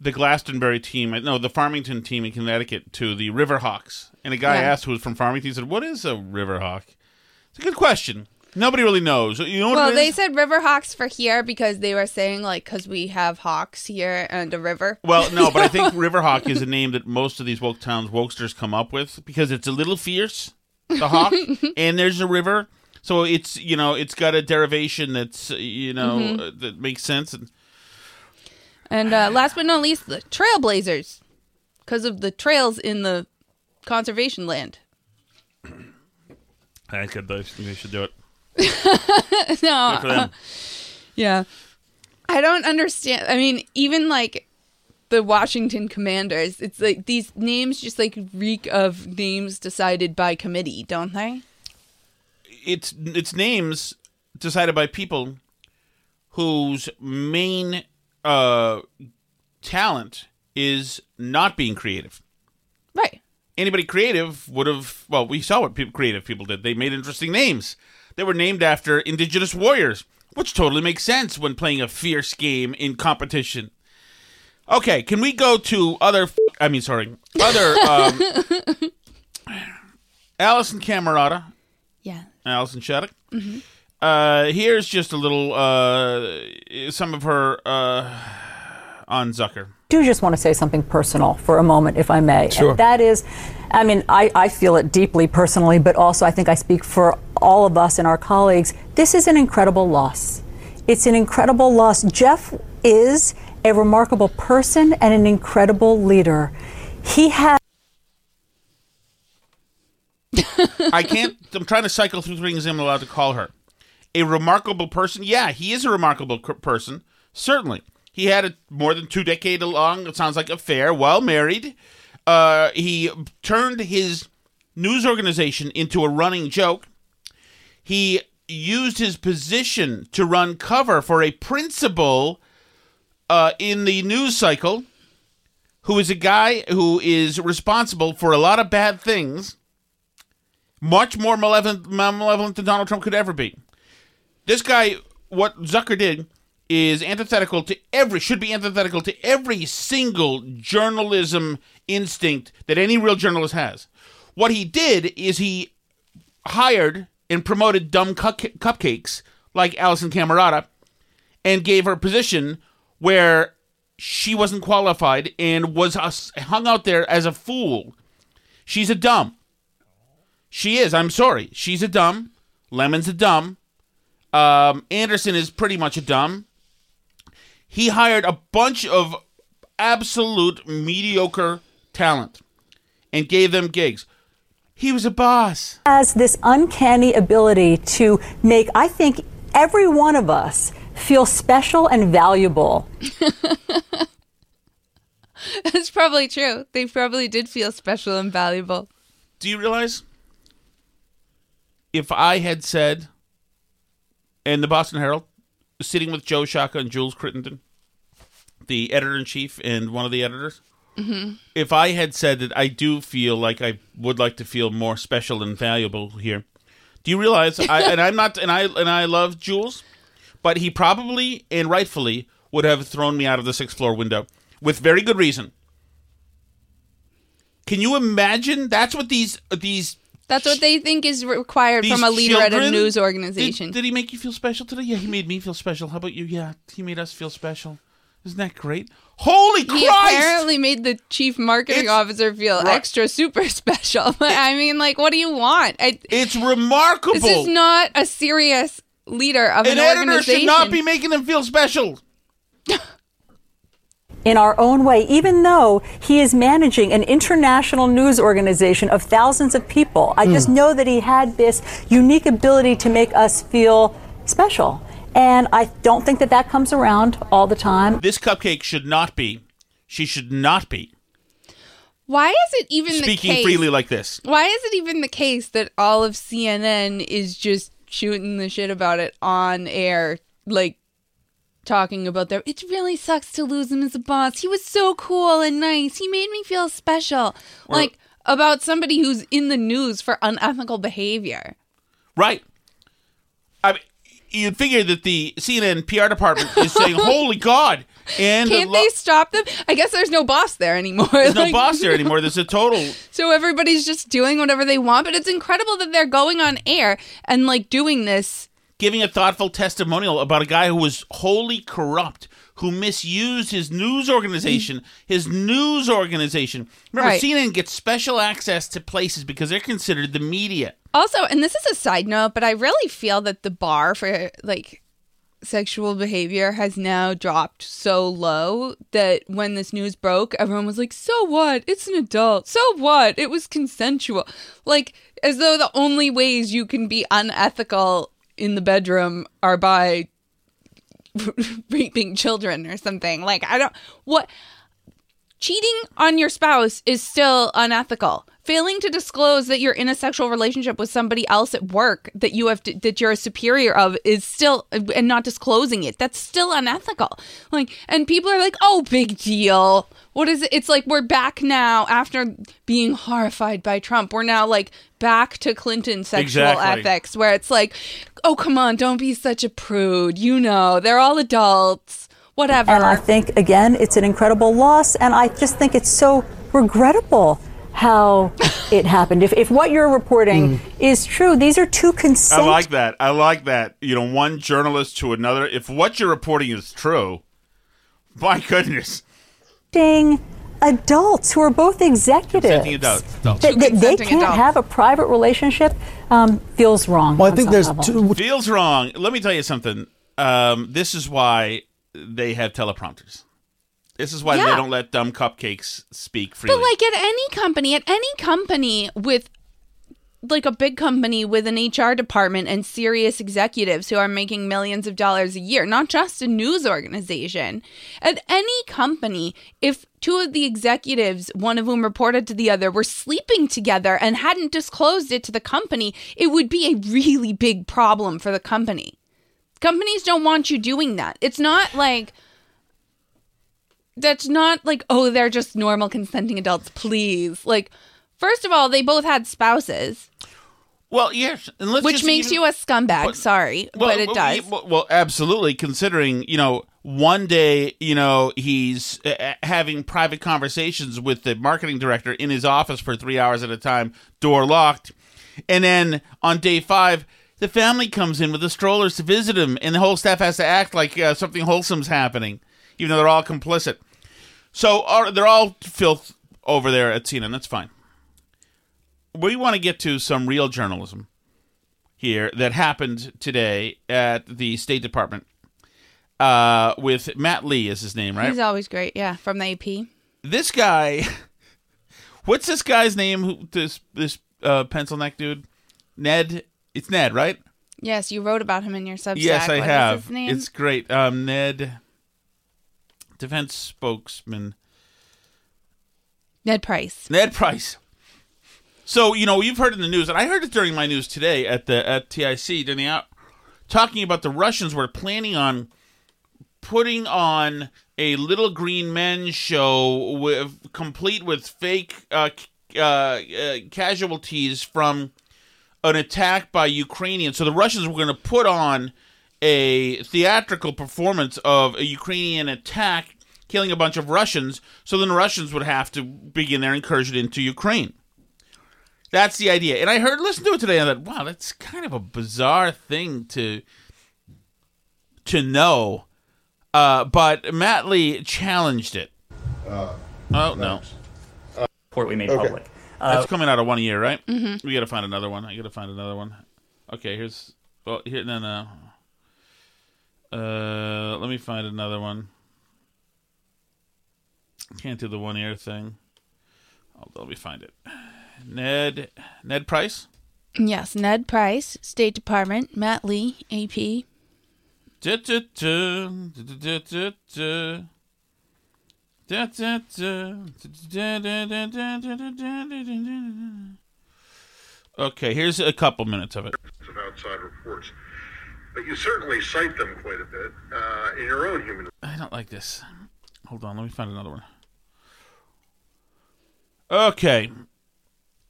Speaker 2: the Glastonbury team, no, the Farmington team in Connecticut to the Riverhawks. And a guy
Speaker 3: Yeah.
Speaker 2: asked who was from Farmington, he said, "What is a Riverhawk?" It's a good question. Nobody really knows. You know what
Speaker 3: Well,
Speaker 2: it
Speaker 3: they
Speaker 2: is?
Speaker 3: said River Hawks for here because they were saying, like, because we have hawks here and a river.
Speaker 2: Well, no, but I think *laughs* Riverhawk is a name that most of these woke towns wokesters come up with because it's a little fierce, the hawk, *laughs* and there's a river, so it's you know it's got a derivation that's you know
Speaker 3: Mm-hmm.
Speaker 2: uh, that makes sense. And
Speaker 3: And uh, last but not least, the Trailblazers, because of the trails in the conservation land.
Speaker 2: I could they should do it. *laughs*
Speaker 3: no,
Speaker 2: Good for them.
Speaker 3: yeah, I don't understand. I mean, even like the Washington Commanders, it's like these names just like reek of names decided by committee, don't they?
Speaker 2: It's it's names decided by people whose main uh, talent is not being creative.
Speaker 3: Right.
Speaker 2: Anybody creative would have well we saw what people creative people did. They made interesting names. They were named after indigenous warriors which totally makes sense when playing a fierce game in competition. Okay can we go to other f- i mean sorry other um *laughs* alisyn camerota.
Speaker 3: Yeah.
Speaker 2: allison shattuck. Uh here's just a little uh some of her uh on zucker
Speaker 7: do just want to say something personal for a moment, if I may.
Speaker 8: Sure.
Speaker 7: And that is I mean, I, I feel it deeply personally, but also I think I speak for all of us and our colleagues. This is an incredible loss. It's an incredible loss. Jeff is a remarkable person and an incredible leader. He had.
Speaker 2: I can't. I'm trying to cycle through things I'm allowed to call her. A remarkable person. Yeah, he is a remarkable person. Certainly, he had a more than two decade long. It sounds like affair. Well married. Uh, he turned his news organization into a running joke. He used his position to run cover for a principal uh, in the news cycle, who is a guy who is responsible for a lot of bad things much more malevolent, malevolent than Donald Trump could ever be. This guy, what Zucker did, is antithetical to every, should be antithetical to every single journalism instinct that any real journalist has. What he did is he hired and promoted dumb cup- cupcakes like Alisyn Camerota and gave her a position where she wasn't qualified and was hung out there as a fool. She's a dumb. She is. I'm sorry. She's a dumb. Lemon's a dumb. Um, Anderson is pretty much a dumb. He hired a bunch of absolute mediocre talent and gave them gigs. He was a boss.
Speaker 7: Has this uncanny ability to make, I think, every one of us feel special and valuable. *laughs*
Speaker 3: That's probably true. They probably did feel special and valuable.
Speaker 2: Do you realize if I had said, in the Boston Herald, sitting with Joe Sciacca and Jules Crittenden, the editor in chief and one of the editors,
Speaker 3: Mm-hmm.
Speaker 2: if I had said that I do feel like I would like to feel more special and valuable here, do you realize? I, *laughs* and I'm not, and I and I love Jules, but he probably and rightfully would have thrown me out of the sixth floor window with very good reason. Can you imagine? That's what these these
Speaker 3: That's what they think is required
Speaker 2: these
Speaker 3: from a leader at a news organization.
Speaker 2: did he make you feel special today? Yeah, he made me feel special. How about you? Yeah, he made us feel special. Isn't that great? Holy Christ!
Speaker 3: he apparently made the chief marketing
Speaker 2: It's-
Speaker 3: officer feel
Speaker 2: Right.
Speaker 3: extra super *laughs* special. I mean, like, what do you want? I,
Speaker 2: It's remarkable.
Speaker 3: this is not a serious leader of
Speaker 2: An
Speaker 3: an,
Speaker 2: editor should not be making them feel special. *laughs*
Speaker 7: in our own way, even though he is managing an international news organization of thousands of people. I hmm. just know that he had this unique ability to make us feel special. And I don't think that that comes around all the time.
Speaker 2: This cupcake should not be. She should not be
Speaker 3: Why is it even the
Speaker 2: speaking
Speaker 3: case?
Speaker 2: freely like this.
Speaker 3: Why is it even the case that all of CNN is just shooting the shit about it on air, like talking about their? It really sucks to lose him as a boss. He was so cool and nice. He made me feel special. like about somebody who's in the news for unethical behavior.
Speaker 2: Right. I mean, you'd figure that the CNN PR department is saying, *laughs* "Holy God!" And
Speaker 3: Can't
Speaker 2: the lo-
Speaker 3: they stop them? I guess there's no boss there anymore.
Speaker 2: there's no boss there *laughs* anymore. There's a total.
Speaker 3: So everybody's just doing whatever they want, but it's incredible that they're going on air and like doing this.
Speaker 2: Giving a thoughtful testimonial about a guy who was wholly corrupt, who misused his news organization. His news organization. Remember,
Speaker 3: Right.
Speaker 2: CNN gets special access to places because they're considered the media.
Speaker 3: Also, and this is a side note, but I really feel that the bar for like sexual behavior has now dropped so low that when this news broke, everyone was like, "So what? It's an adult. So what? It was consensual." Like as though the only ways you can be unethical in the bedroom are by *laughs* raping children or something. Like I don't what cheating on your spouse is still unethical. Failing to disclose that you're in a sexual relationship with somebody else at work that you have to, that you're a superior of is still and not disclosing it. That's still unethical. Like and people are like, "Oh, big deal." What is it? It's like we're back now after being horrified by Trump. We're now like back to Clinton sexual
Speaker 2: Exactly.
Speaker 3: ethics where it's like, "Oh, come on, don't be such a prude." You know, they're all adults. Whatever.
Speaker 7: And I think, again, it's an incredible loss. And I just think it's so regrettable how *laughs* it happened. If, if what you're reporting is true, these are two consent.
Speaker 2: I like that. I like that. You know, one journalist to another. If what you're reporting is true, my goodness.
Speaker 7: adults who are both executives.
Speaker 2: Consenting adults. adults.
Speaker 7: That, that they can't
Speaker 3: adults.
Speaker 7: have a private relationship um, feels wrong.
Speaker 8: Well, I think there's
Speaker 7: level.
Speaker 8: two.
Speaker 2: Feels wrong. Let me tell you something. Um, this is why they have teleprompters. This is why they don't let dumb cupcakes speak freely.
Speaker 3: But like at any company, at any company with like a big company with an HR department and serious executives who are making millions of dollars a year, not just a news organization. At any company, if two of the executives, one of whom reported to the other, were sleeping together and hadn't disclosed it to the company, it would be a really big problem for the company. Companies don't want you doing that. It's not like that's not like oh they're just normal consenting adults please like first of all they both had spouses
Speaker 2: well, yes, and let's
Speaker 3: which
Speaker 2: just
Speaker 3: makes
Speaker 2: even-
Speaker 3: you a scumbag
Speaker 2: But-
Speaker 3: sorry
Speaker 2: Well,
Speaker 3: but it does
Speaker 2: Well, well, absolutely. Considering you know, one day you know he's uh, having private conversations with the marketing director in his office for three hours at a time, door locked, and then on day five. The family comes in with the strollers to visit him, and the whole staff has to act like uh, something wholesome's happening, even though they're all complicit. So uh, they're all filth over there at CNN. That's fine. We want to get to some real journalism here that happened today at the State Department uh, with Matt Lee is his name, right?
Speaker 3: he's always great yeah from the ap
Speaker 2: this guy, *laughs* what's this guy's name? Who this this uh, pencil neck dude? Ned. It's Ned, right?
Speaker 3: yes you wrote about him in your substack
Speaker 2: yes, I
Speaker 3: What
Speaker 2: have. It's great. Um, Ned, defense spokesman.
Speaker 3: ned price
Speaker 2: Ned Price. So you know you've heard in the news, and I heard it during my news today at the at TIC during the out, talking about the Russians were planning on putting on a little green men show with complete with fake uh, uh, uh, casualties from an attack by Ukrainians. So the Russians were going to put on a theatrical performance of a Ukrainian attack, killing a bunch of Russians. So then the Russians would have to begin their incursion into Ukraine. That's the idea. And I heard, listen to it today, and I thought, wow, that's kind of a bizarre thing to to know. Uh, but Matt Lee challenged it. oh no,
Speaker 9: report we made
Speaker 2: Okay.
Speaker 9: public.
Speaker 2: That's
Speaker 9: Uh,
Speaker 2: coming out of one year, right?
Speaker 9: Mm-hmm.
Speaker 2: We got to find another one. I got to find another one. Okay, here's. Well, here no no. Uh, let me find another one. Can't do the one year thing. Oh, let me find it. Ned Ned Price.
Speaker 3: yes ned price state department matt lee ap
Speaker 2: Da, da, da, Okay, here's a couple minutes of it.
Speaker 10: Of outside reports, but you certainly cite them quite a bit uh, in your own human.
Speaker 2: I don't like this. Hold on, let me find another one. Okay,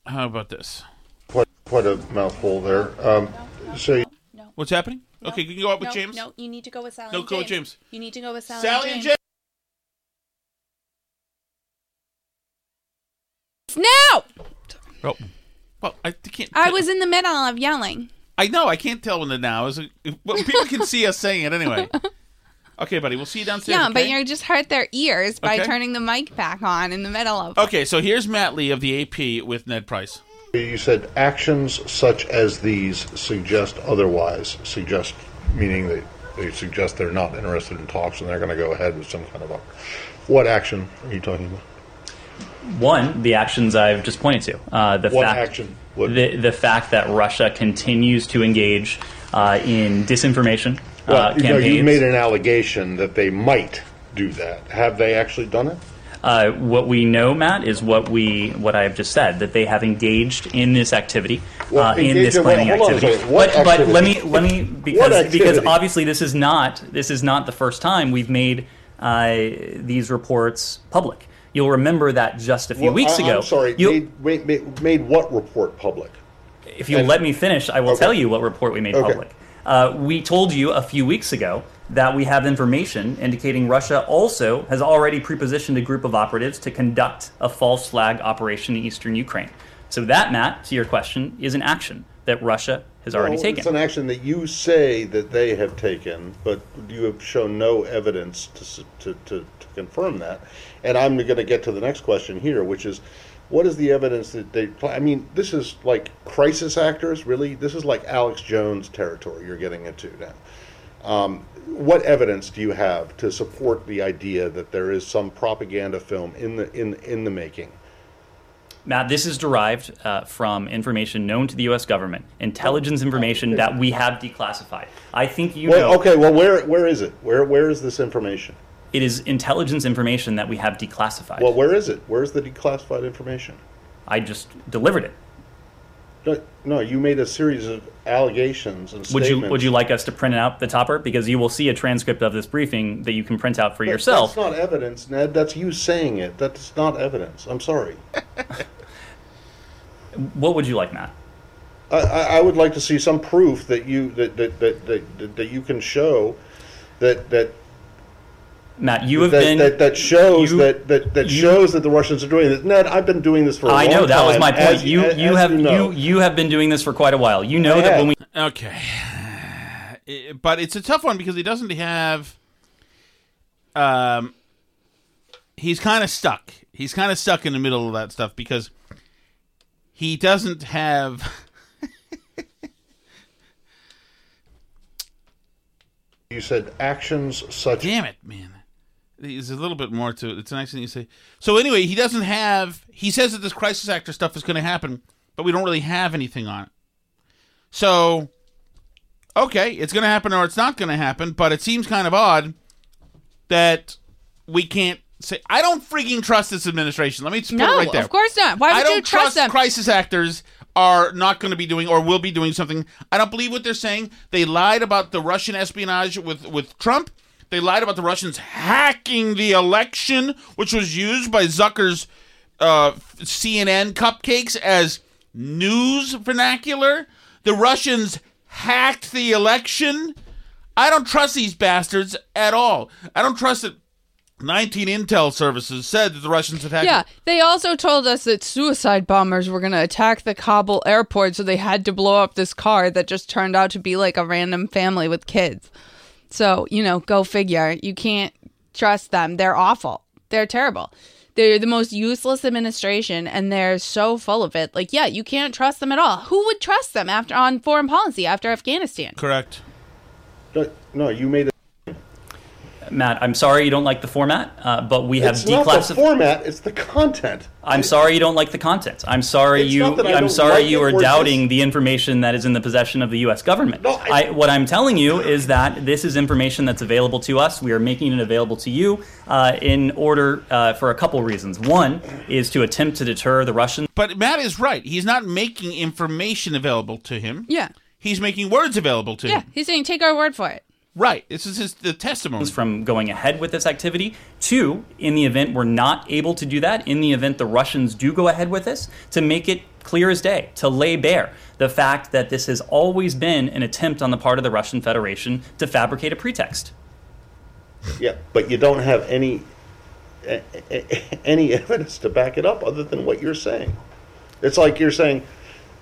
Speaker 2: how about this?
Speaker 10: Quite, quite a mouthful there. Um, no, so, you- no,
Speaker 2: what's happening? Okay, can you go out with James?
Speaker 3: No, you need to go with Sally.
Speaker 2: No, go James. with James.
Speaker 3: You need to go with Sally.
Speaker 2: Sally
Speaker 3: and James.
Speaker 2: And
Speaker 3: James. Now
Speaker 2: Oh, well, I can't.
Speaker 3: i was in the middle of yelling
Speaker 2: I know. I can't tell when the now is. Well, people can see us saying it anyway. *laughs* Okay, buddy. We'll see you downstairs.
Speaker 3: yeah but
Speaker 2: okay?
Speaker 3: you just hurt their ears by
Speaker 2: Okay.
Speaker 3: turning the mic back on in the middle of
Speaker 2: Okay, so here's Matt Lee of the AP with Ned Price.
Speaker 10: you said actions such as these suggest otherwise. Suggest meaning that they suggest they're not interested in talks and they're going to go ahead with some kind of a. What action are you talking about?
Speaker 9: One, the actions I've just pointed to. Uh, the
Speaker 10: What
Speaker 9: fact,
Speaker 10: action? What-
Speaker 9: The, the fact that Russia continues to engage uh, in disinformation
Speaker 10: Well,
Speaker 9: uh,
Speaker 10: you know,
Speaker 9: campaigns.
Speaker 10: you've made an allegation that they might do that. Have they actually done it?
Speaker 9: Uh, what we know, Matt, is what we what I have just said that they have engaged in this activity,
Speaker 10: Well,
Speaker 9: uh, in this planning
Speaker 10: a
Speaker 9: activity. but, but let me let me because because obviously this is not this is not the first time we've made uh, these reports public. You'll remember that just a few
Speaker 10: Well,
Speaker 9: weeks
Speaker 10: I-
Speaker 9: ago.
Speaker 10: I'm sorry.
Speaker 9: you-
Speaker 10: Made, made, made, what report public?
Speaker 9: if you'll
Speaker 10: And-
Speaker 9: let me finish, I will
Speaker 10: Okay.
Speaker 9: tell you what report we made
Speaker 10: Okay.
Speaker 9: public. Uh, we told you a few weeks ago that we have information indicating Russia also has already prepositioned a group of operatives to conduct a false flag operation in eastern Ukraine. So that, Matt, to your question, is an action. that Russia has already
Speaker 10: Well,
Speaker 9: taken.
Speaker 10: It's an action that you say that they have taken, but you have shown no evidence to, to, to, to confirm that. And I'm going to get to the next question here, which is, what is the evidence that they? I mean, this is like crisis actors, really. This is like Alex Jones territory you're getting into now. Um, what evidence do you have to support the idea that there is some propaganda film in the in in the making?
Speaker 9: Matt, this is derived uh, from information known to the U.S. government, intelligence information that we have declassified. I think you
Speaker 10: well,
Speaker 9: know
Speaker 10: okay. Well, where where is it? Where where is this information?
Speaker 9: It is intelligence information that we have declassified.
Speaker 10: Well, where is it? Where's the declassified information?
Speaker 9: I just delivered it.
Speaker 10: No, no, you made a series of allegations and
Speaker 9: Would you. Would you like us to print out the topper because you will see a transcript of this briefing that you can print out for
Speaker 10: That-
Speaker 9: yourself.
Speaker 10: That's not evidence, Ned. That's you saying it. That's not evidence. I'm sorry. *laughs*
Speaker 9: What would you like, Matt?
Speaker 10: I, I, I would like to see some proof that you that that, that, that, that you can show that that
Speaker 9: Matt, you have
Speaker 10: that,
Speaker 9: been
Speaker 10: that, that shows
Speaker 9: you-
Speaker 10: that that, that
Speaker 9: you-
Speaker 10: shows that the Russians are doing this. Ned, I've been doing this for a
Speaker 9: I
Speaker 10: long
Speaker 9: know that was my point.
Speaker 10: as-
Speaker 9: you
Speaker 10: as-
Speaker 9: you
Speaker 10: as
Speaker 9: have
Speaker 10: you, know.
Speaker 9: you you have been doing this for quite a while. You know
Speaker 10: I
Speaker 9: that
Speaker 10: have.
Speaker 9: when we
Speaker 2: Okay. I- *sighs* But it's a tough one because he doesn't have. Um, he's kind of stuck. He's kind of stuck in the middle of that stuff because he doesn't have. *laughs*
Speaker 10: You said actions such.
Speaker 2: Damn it, man. There's a little bit more to it. It's nice thing you say. So anyway, he doesn't have. He says that this crisis actor stuff is going to happen, but we don't really have anything on it. So, okay, it's going to happen or it's not going to happen. But it seems kind of odd that we can't say. I don't freaking trust this administration. Let me just put
Speaker 3: No,
Speaker 2: it right there.
Speaker 3: of course not. Why
Speaker 2: I
Speaker 3: would
Speaker 2: don't
Speaker 3: you trust them?
Speaker 2: crisis actors are not going to be doing or will be doing something. I don't believe what they're saying. They lied about the Russian espionage with with Trump. They lied about the Russians hacking the election, which was used by Zucker's uh, CNN cupcakes as news vernacular. The Russians hacked the election. I don't trust these bastards at all. I don't trust that 19 intel services said that the Russians had hacked.
Speaker 3: Yeah, they also told us that suicide bombers were going to attack the Kabul airport, so they had to blow up this car that just turned out to be like a random family with kids. So, you know, go figure. You can't trust them. They're awful. They're terrible. They're the most useless administration and they're so full of it. Like, yeah, you can't trust them at all. Who would trust them after on foreign policy after Afghanistan?
Speaker 2: Correct.
Speaker 10: No, no, you made it.
Speaker 9: Matt, I'm sorry you don't like the format, uh, but we have
Speaker 10: It's not the format; it's the content.
Speaker 9: I'm sorry you don't like the content. I'm sorry
Speaker 10: It's
Speaker 9: you.
Speaker 10: not that I
Speaker 9: I'm
Speaker 10: don't
Speaker 9: sorry
Speaker 10: like
Speaker 9: you
Speaker 10: it,
Speaker 9: are
Speaker 10: we're
Speaker 9: doubting
Speaker 10: just-
Speaker 9: the information that is in the possession of the U.S. government. I, what I'm telling you is that this is information that's available to us. We are making it available to you uh, in order uh, for a couple reasons. One is to attempt to deter the Russians.
Speaker 2: But Matt is right. He's not making information available to him.
Speaker 3: Yeah.
Speaker 2: He's making words available to
Speaker 3: Yeah,
Speaker 2: him.
Speaker 3: he's saying take our word for it.
Speaker 2: Right. This is his, the testimony.
Speaker 9: from going ahead with this activity. Two, in the event we're not able to do that, in the event the Russians do go ahead with this, to make it clear as day, to lay bare the fact that this has always been an attempt on the part of the Russian Federation to fabricate a pretext.
Speaker 10: Yeah, but you don't have any a- a- any *laughs* evidence to back it up other than what you're saying. It's like you're saying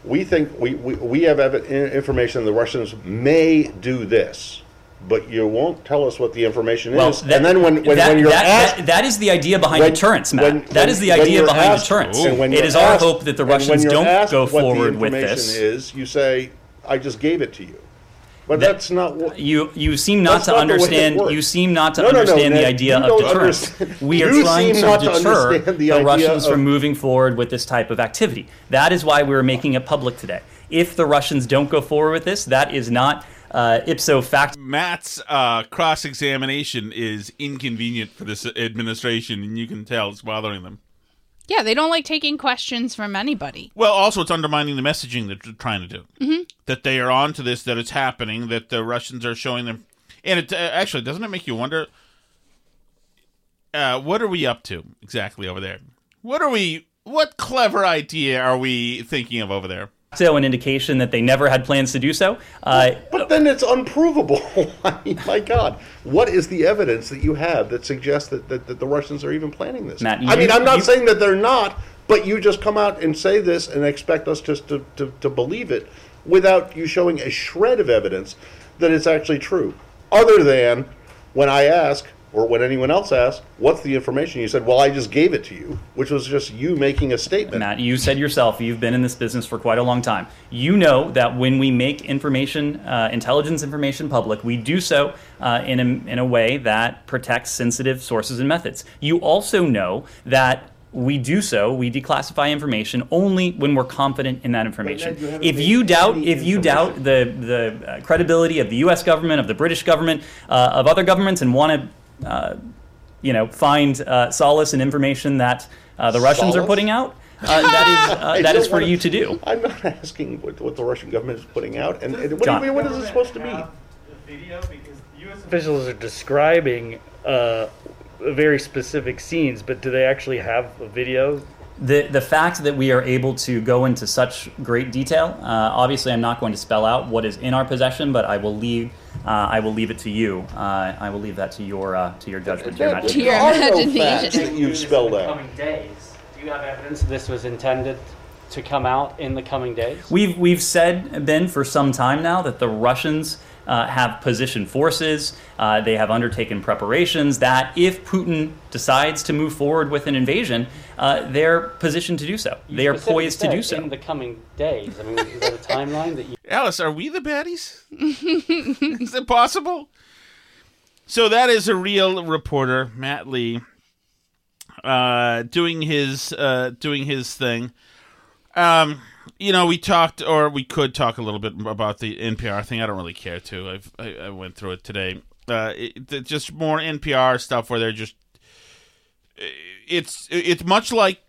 Speaker 10: we think we we, we have evi- i- information the Russians may do this, but you won't tell us what the information
Speaker 9: Well,
Speaker 10: is.
Speaker 9: that-
Speaker 10: and then when when,
Speaker 9: that-
Speaker 10: when you're
Speaker 9: that-
Speaker 10: asked,
Speaker 9: that- that is the idea behind
Speaker 10: when-
Speaker 9: deterrence, Matt.
Speaker 10: when-
Speaker 9: that is the idea behind
Speaker 10: asked-
Speaker 9: deterrence. It
Speaker 10: you're
Speaker 9: our hope that the Russians don't
Speaker 10: asked
Speaker 9: go forward with this.
Speaker 10: Is you say I just gave it to you, but that's not what
Speaker 9: You you seem not to
Speaker 10: not the way it
Speaker 9: understand. You seem not to
Speaker 10: No, no, no,
Speaker 9: understand the idea of deterrence.
Speaker 10: understand-
Speaker 9: We are
Speaker 10: you
Speaker 9: trying to deter
Speaker 10: the
Speaker 9: the, Russians
Speaker 10: of-
Speaker 9: from moving forward with this type of activity. That is why we're making it public today. If the Russians don't go forward with this, that is not uh, ipso facto.
Speaker 2: Matt's uh, cross examination is inconvenient for this administration, and you can tell it's bothering them.
Speaker 3: Yeah, they don't like taking questions from anybody.
Speaker 2: Well, also, it's undermining the messaging that they're trying to do.
Speaker 3: Mhm.
Speaker 2: That they are onto this, that it's happening, that the Russians are showing them. And it uh, actually doesn't it make you wonder? Uh, what are we up to exactly over there? What are we? What clever idea are we thinking of over there?
Speaker 9: So, an indication that they never had plans to do so. Uh,
Speaker 10: But then it's unprovable. *laughs* I mean, my God, what is the evidence that you have that suggests that, that, that the Russians are even planning this?
Speaker 9: Matt,
Speaker 10: I mean, I'm not
Speaker 9: you-
Speaker 10: saying that they're not, but you just come out and say this and expect us just to, to, to believe it without you showing a shred of evidence that it's actually true. Other than when I ask, or when anyone else asks, what's the information? You said, well, I just gave it to you, which was just you making a statement.
Speaker 9: Matt, you said yourself you've been in this business for quite a long time. You know that when we make information, uh, intelligence information public, we do so uh, in, a, in a way that protects sensitive sources and methods. You also know that we do so, we declassify information only when we're confident in that information.
Speaker 8: You
Speaker 9: if you doubt, if you doubt the the uh, credibility of the U.S. government, of the British government, uh, of other governments, and want to, you know, find uh, solace in information that uh, the Russians are putting out, uh, that is uh, *laughs* that for
Speaker 10: wanna-
Speaker 9: you to do.
Speaker 10: I'm not asking what, what the Russian government is putting out, and, and what, do you- what is it supposed to be?
Speaker 8: video because U.S. officials are describing uh, very specific scenes, but do they actually have a video?
Speaker 9: The the fact that we are able to go into such great detail, uh, obviously, I'm not going to spell out what is in our possession, but I will leave. Uh, I will leave it to you. Uh, I will leave that to your uh, to your judgment, Your
Speaker 10: There
Speaker 9: Majesty.
Speaker 3: your imagination.
Speaker 10: that you've spelled out.
Speaker 8: Coming days. Do you have evidence this was intended to come out in the coming days?
Speaker 9: We've we've said Ben for some time now that the Russians uh, have positioned forces. Uh, they have undertaken preparations that if Putin decides to move forward with an invasion, uh, they're positioned to do so.
Speaker 8: You
Speaker 9: they are
Speaker 8: specifically
Speaker 9: poised to do so.
Speaker 8: in the coming days. I mean, is that a timeline that you?
Speaker 2: Alice, are we the baddies? *laughs* is it possible? So that is a real reporter, Matt Lee, uh, doing his uh, doing his thing. Um, you know, we talked, or we could talk a little bit about the NPR thing. I don't really care to. I've I, I went through it today. Uh, it, just more NPR stuff where they're just. It's it's much like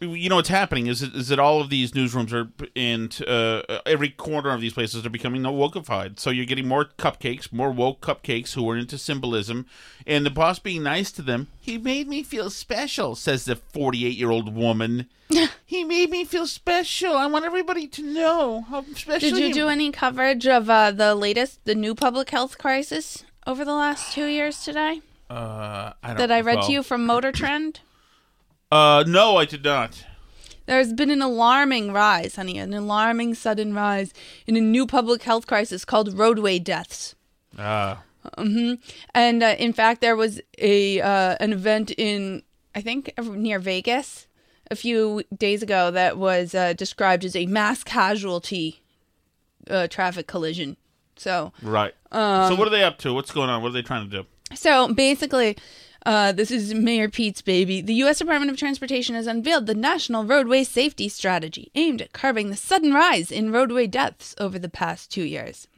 Speaker 2: you know what's happening is that, is that all of these newsrooms are in uh, every corner of these places are becoming wokeified. So you're getting more cupcakes, more woke cupcakes who are into symbolism, and the boss being nice to them. He made me feel special, says the 48 year old woman. *laughs* he made me feel special. I want everybody to know how special.
Speaker 3: Did you do any coverage of uh, the latest, the new public health crisis over the last two years today
Speaker 2: Uh, I don't
Speaker 3: that I read
Speaker 2: well,
Speaker 3: to you from Motor Trend?
Speaker 2: Uh, no, I did not.
Speaker 3: There's been an alarming rise, honey, an alarming sudden rise in a new public health crisis called roadway deaths.
Speaker 2: Ah,
Speaker 3: hmm And uh, in fact, there was a uh, an event in I think near Vegas a few days ago that was uh, described as a mass casualty uh, traffic collision. So
Speaker 2: right.
Speaker 3: Um,
Speaker 2: so what are they up to? What's going on? What are they trying to do?
Speaker 3: So basically, uh, this is Mayor Pete's baby. The U.S. Department of Transportation has unveiled the National Roadway Safety Strategy aimed at curbing the sudden rise in roadway deaths over the past two years.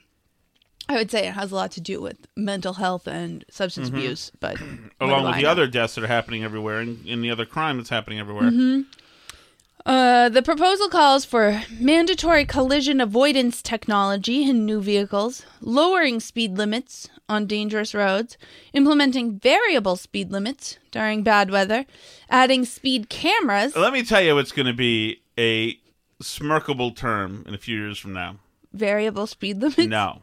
Speaker 3: I would say it has a lot to do with mental health and substance
Speaker 2: Mhm.
Speaker 3: abuse, but *clears throat*
Speaker 2: Along with the other deaths that are happening everywhere, and, and the other crime that's happening everywhere.
Speaker 3: Mhm. Uh, the proposal calls for mandatory collision avoidance technology in new vehicles, lowering speed limits on dangerous roads, implementing variable speed limits during bad weather, adding speed cameras,
Speaker 2: Let me tell you what's going to be a smirkable term in a few years from now.
Speaker 3: variable speed limits,
Speaker 2: No.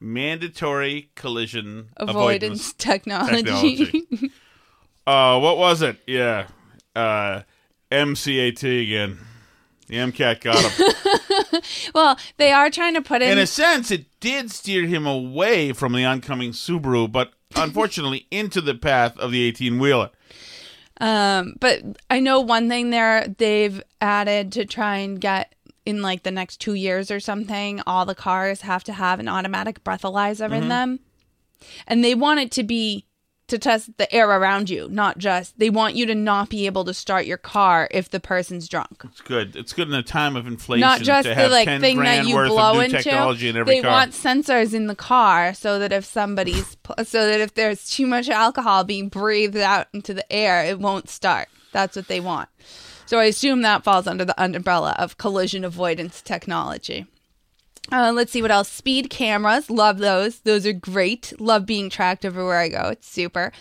Speaker 2: Mandatory collision
Speaker 3: avoidance
Speaker 2: avoidance
Speaker 3: technology. *laughs*
Speaker 2: Uh, what was it? Yeah. Uh, MCAT again. The MCAT got him. *laughs*
Speaker 3: well, they are trying to put in.
Speaker 2: in a sense, it did steer him away from the oncoming Subaru, but unfortunately *laughs* into the path of the 18 wheeler.
Speaker 3: Um, but I know one thing there they've added to try and get in like the next two years or something, all the cars have to have an automatic breathalyzer in
Speaker 2: Mhm.
Speaker 3: them. And they want it to be to test the air around you, not just they want you to not be able to start your car if the person's drunk.
Speaker 2: It's good. It's good in a time of inflation
Speaker 3: not just
Speaker 2: to
Speaker 3: the
Speaker 2: have
Speaker 3: like
Speaker 2: 10
Speaker 3: thing that you blow into.
Speaker 2: technology in
Speaker 3: they
Speaker 2: car.
Speaker 3: want sensors in the car so that if somebody's so that if there's too much alcohol being breathed out into the air, it won't start. That's what they want. So I assume that falls under the umbrella of collision avoidance technology. Uh, let's see what else. Speed cameras, love those. Those are great. Love being tracked everywhere I go. It's super.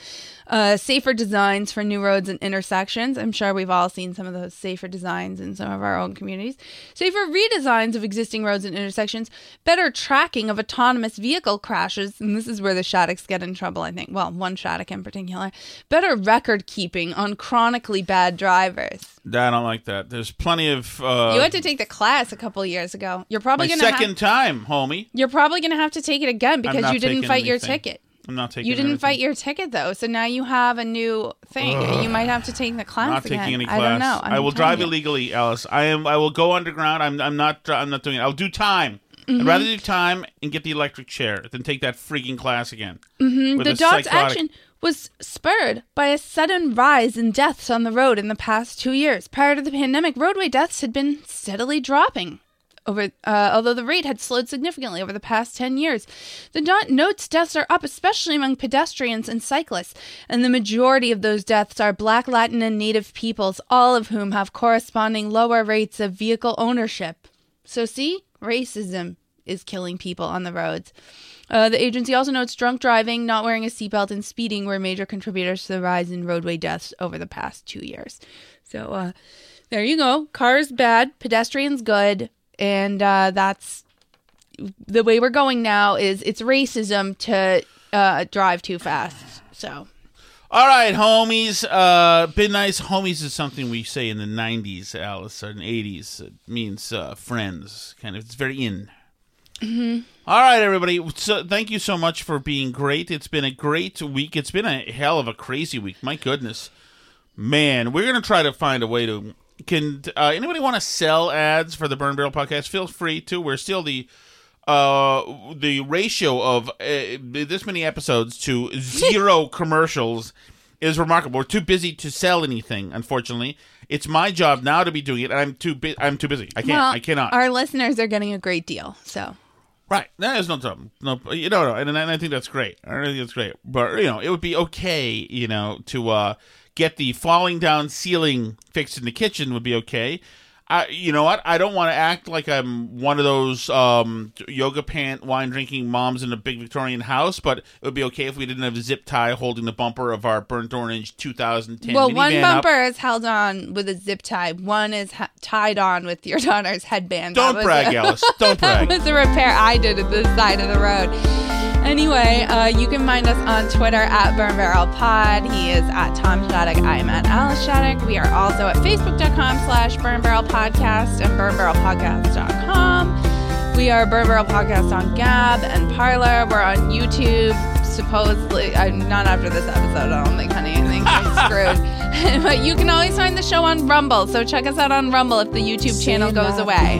Speaker 3: Uh, safer designs for new roads and intersections. I'm sure we've all seen some of those safer designs in some of our own communities. Safer redesigns of existing roads and intersections. Better tracking of autonomous vehicle crashes. And this is where the Shattucks get in trouble, I think. Well, one Shattuck in particular. Better record keeping on chronically bad drivers.
Speaker 2: I don't like that. There's plenty of. Uh,
Speaker 3: you had to take the class a couple years ago. You're probably going to
Speaker 2: second second time, homie.
Speaker 3: You're probably going to have to take it again because you didn't fight your ticket.
Speaker 2: I'm not taking.
Speaker 3: You didn't
Speaker 2: anything.
Speaker 3: fight your ticket though, so now you have a new thing.
Speaker 2: Ugh.
Speaker 3: You might have to take the class I'm
Speaker 2: not
Speaker 3: again.
Speaker 2: taking any class.
Speaker 3: I don't know. I'm
Speaker 2: I will drive
Speaker 3: you.
Speaker 2: illegally, Alice. I am. I will go underground. I'm. I'm not. I'm not doing it. I'll do time.
Speaker 3: Mhm.
Speaker 2: I'd rather do time and get the electric chair than take that freaking class again. Mm-hmm.
Speaker 3: The dog's
Speaker 2: psychotic-
Speaker 3: action was spurred by a sudden rise in deaths on the road in the past two years. Prior to the pandemic, roadway deaths had been steadily dropping. Over, uh, although the rate had slowed significantly over the past 10 years. The dot notes deaths are up, especially among pedestrians and cyclists, and the majority of those deaths are Black, Latin, and Native peoples, all of whom have corresponding lower rates of vehicle ownership. So, see, racism is killing people on the roads. Uh, the agency also notes drunk driving, not wearing a seatbelt, and speeding were major contributors to the rise in roadway deaths over the past two years. So uh, there you go. Cars bad, pedestrians good, and uh, that's the way we're going now. Is it's racism to uh, drive too fast. So
Speaker 2: All right, homies. Uh, been nice. Homies is something we say in the '90s, Alice, or in the '80s. It means uh, friends. Kind of. It's very in.
Speaker 3: mhm.
Speaker 2: All right, everybody. So, thank you so much for being great. It's been a great week. It's been a hell of a crazy week. My goodness, man. We're gonna try to find a way to. Can uh, anybody want to sell ads for the Burn Barrel podcast? Feel free to. We're still the uh the ratio of uh, this many episodes to *laughs* zero commercials is remarkable. We're too busy to sell anything. Unfortunately, it's my job now to be doing it, and I'm too bu- I'm too busy. I can't.
Speaker 3: Well,
Speaker 2: I cannot.
Speaker 3: Our listeners are getting a great deal. So
Speaker 2: Right. That is no problem. No, you know, no, and, and I think that's great. I think that's great. But you know, it would be okay, you know, to uh, get the falling down ceiling fixed in the kitchen would be okay. I, you know what? I don't want to act like I'm one of those um, yoga pant wine drinking moms in a big Victorian house, but it would be okay if we didn't have a zip tie holding the bumper of our burnt orange 2010
Speaker 3: well, one
Speaker 2: minivan up.
Speaker 3: bumper is held on with a zip tie. One is ha- tied on with your *laughs* daughter's headband.
Speaker 2: Don't brag,
Speaker 3: a-
Speaker 2: Alice. Don't *laughs* brag.
Speaker 3: that was a repair I did at the side of the road. Anyway, uh, you can find us on Twitter at Burn Barrel Pod. He is at Tom Shattuck. I'm at Alice Shattuck. We are also at Facebook.com slash Burn Barrel Podcast and BurnBarrelPodcast.com. We are Burn Barrel Podcast on Gab and Parler. We're on YouTube. Supposedly, I'm not after this episode. I don't think, honey. I think I'm *laughs* screwed. *laughs* but you can always find the show on Rumble. So check us out on Rumble if the YouTube channel goes away.